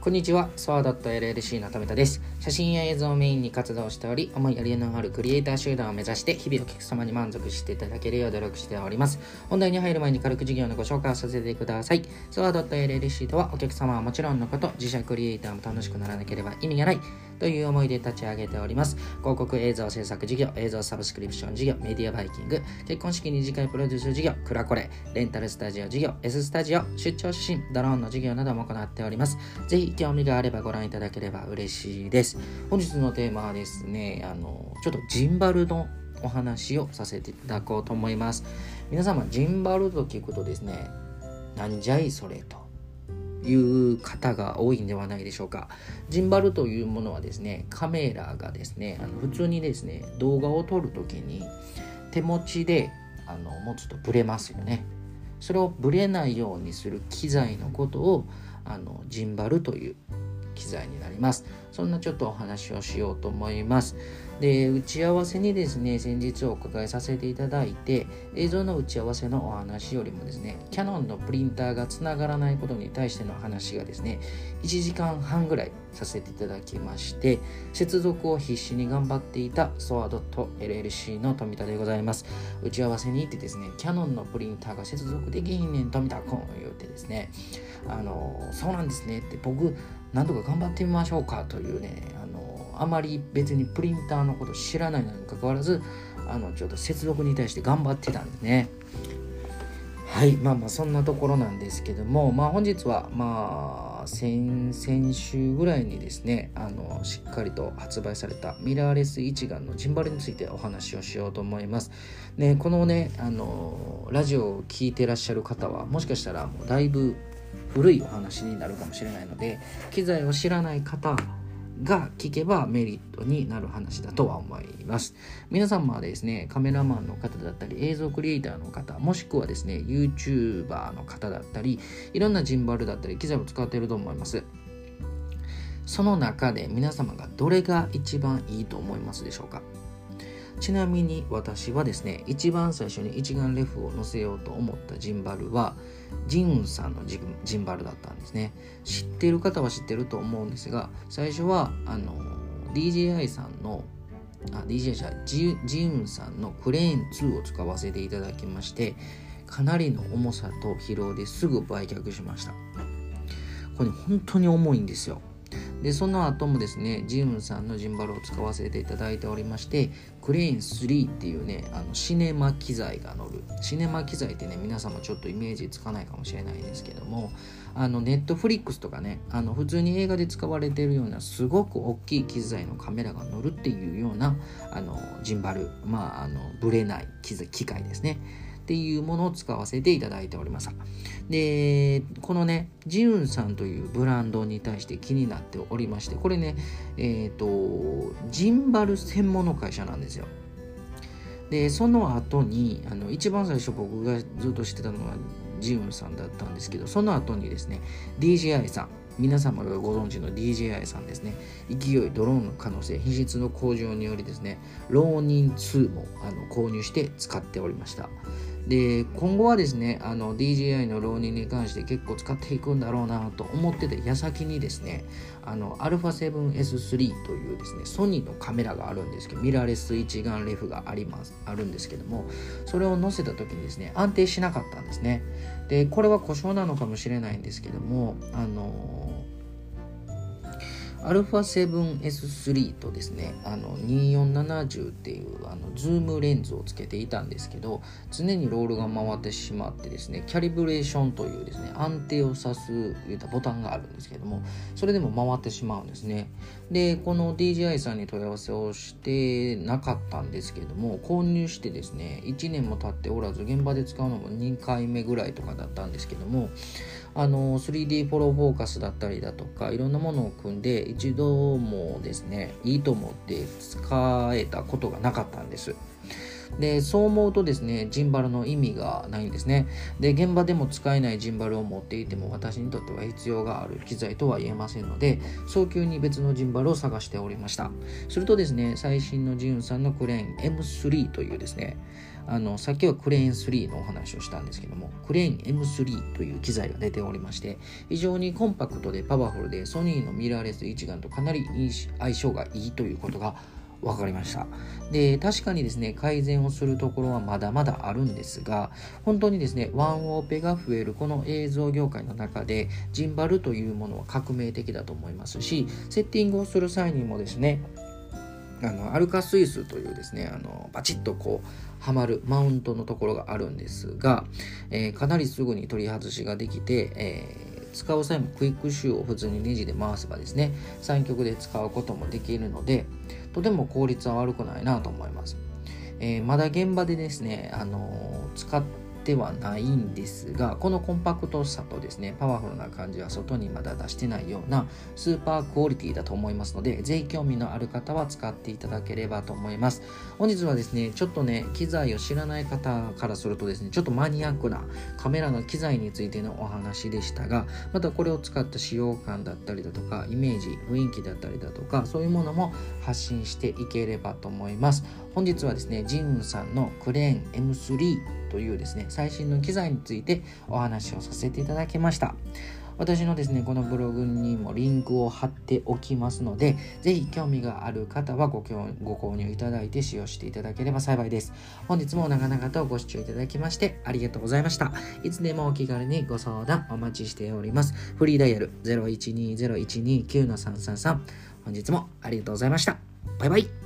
こんにちは、ソア沢田と LLC のためたです。写真や映像をメインに活動しており、思いやりのあるクリエイター集団を目指して、日々お客様に満足していただけるよう努力しております。本題に入る前に軽く事業のご紹介をさせてください。ソワ .llc とは、お客様はもちろんのこと、自社クリエイターも楽しくならなければ意味がない。という思いで立ち上げております。広告映像制作事業、映像サブスクリプション事業、メディアバイキング、結婚式二次会プロデュース事業、クラコレ、レンタルスタジオ事業、S スタジオ、出張写真、ドローンの事業なども行っております。ぜひ興味があればご覧いただければ嬉しいです。本日のテーマはですね、あの、ちょっとジンバルのお話をさせていただこうと思います。皆様、ジンバルと聞くとですね、なんじゃいそれという方が多いんではないでしょうか。ジンバルというものはですね、カメラがですね、あの普通にですね、動画を撮るときに手持ちであの持つとブレますよね。それをブレないようにする機材のことをあのジンバルという機材になります。そんなちょっとお話をしようと思います。で、打ち合わせにですね、先日お伺いさせていただいて、映像の打ち合わせのお話よりもですね、キャノンのプリンターがつながらないことに対しての話がですね、1時間半ぐらいさせていただきまして、接続を必死に頑張っていたソア .llc の富田でございます。打ち合わせに行ってですね、キャノンのプリンターが接続できひんねん富田こん言うてですね、あの、そうなんですねって僕、何とか頑張ってみましょうかというねあのあまり別にプリンターのこと知らないのにかかわらずあのちょっと接続に対して頑張ってたんでね。はいまあまあそんなところなんですけどもまあ本日はまあ先先週ぐらいにですねあのしっかりと発売されたミラーレス一眼のジンバルについてお話をしようと思います。ねこのねあのラジオを聴いてらっしゃる方はもしかしたらもうだいぶ古いお話になるかもしれないので機材を知らない方が聞けばメリットになる話だとは思います。皆様はですね、カメラマンの方だったり、映像クリエイターの方、もしくはですね、YouTuber の方だったり、いろんなジンバルだったり、機材を使っていると思います。その中で皆様がどれが一番いいと思いますでしょうか？ちなみに私はですね、一番最初に一眼レフを載せようと思ったジンバルは、ジンウンさんのジンバルだったんですね。知ってる方は知ってると思うんですが、最初は、あの、DJI さんの、あ、DJ じゃジジウンさんのクレーン2を使わせていただきまして、かなりの重さと疲労ですぐ売却しました。これ本当に重いんですよ。でその後もですねジムさんのジンバルを使わせていただいておりましてクレーン3っていうねあのシネマ機材が乗る。シネマ機材ってね皆様ちょっとイメージつかないかもしれないですけどもあのネットフリックスとかねあの普通に映画で使われてるようなすごく大きい機材のカメラが乗るっていうようなあのジンバル。まああのブレない機械ですね。っていうものを使わせていただいております。で、このね、ジウンさんというブランドに対して気になっておりまして、これね、えっ、ー、と、ジンバル専門の会社なんですよ。で、その後に、あの一番最初僕がずっと知ってたのはジウンさんだったんですけど、その後にですね、DJI さん、皆様がご存知の DJI さんですね、勢いドローンの可能性、品質の向上によりですね、浪人2もあの購入して使っておりました。で今後はですねあの DJI の RONIN に関して結構使っていくんだろうなと思ってて矢先にですねあの α7S3 というですねソニーのカメラがあるんですけどミラーレス一眼レフがありますあるんですけどもそれを載せた時にですね安定しなかったんですね。でこれは故障なのかもしれないんですけどもあの α7S3 とですねあの2470っていうあのズームレンズをつけていたんですけど常にロールが回ってしまってですねキャリブレーションというですね安定を指すったボタンがあるんですけどもそれでも回ってしまうんですね。でこの DJI さんに問い合わせをしてなかったんですけども購入してですね1年も経っておらず現場で使うのも2回目ぐらいとかだったんですけどもあの 3D フォローフォーカスだったりだとかいろんなものを組んで一度もですねいいと思って使えたことがなかったんです。でそう思うとですねジンバルの意味がないんですね。で現場でも使えないジンバルを持っていても私にとっては必要がある機材とは言えませんので早急に別のジンバルを探しておりました。するとですね最新のジウンさんのクレーン M3 というですねあのさっきはクレーン3のお話をしたんですけどもクレーン M3 という機材が出ておりまして非常にコンパクトでパワフルでソニーのミラーレス一眼とかなり相性がいいということが分かりました。で確かにですね改善をするところはまだまだあるんですが本当にですねワンオペが増えるこの映像業界の中でジンバルというものは革命的だと思いますしセッティングをする際にもですねあのアルカスイスというですねあのバチッとこうはまるマウントのところがあるんですが、えー、かなりすぐに取り外しができて、えー使う際もクイックシューを普通にネジで回せばですね三極で使うこともできるのでとても効率は悪くないなと思います、えー、まだ現場でですね、あのー、使ってではないんですがこのコンパクトさとですねパワフルな感じは外にまだ出してないようなスーパークオリティだと思いますのでぜひ興味のある方は使っていただければと思います。本日はですねちょっとね機材を知らない方からするとですねちょっとマニアックなカメラの機材についてのお話でしたがまたこれを使った使用感だったりだとかイメージ雰囲気だったりだとかそういうものも発信していければと思います。本日はですねジンウンさんのクレーン M3 というですね最新の機材についてお話をさせていただきました。私のですねこのブログにもリンクを貼っておきますのでぜひ興味がある方はごご購入いただいて使用していただければ幸いです。本日も長々とご視聴いただきましてありがとうございました。いつでもお気軽にご相談お待ちしております。フリーダイヤル0120129333本日もありがとうございました。バイバイ。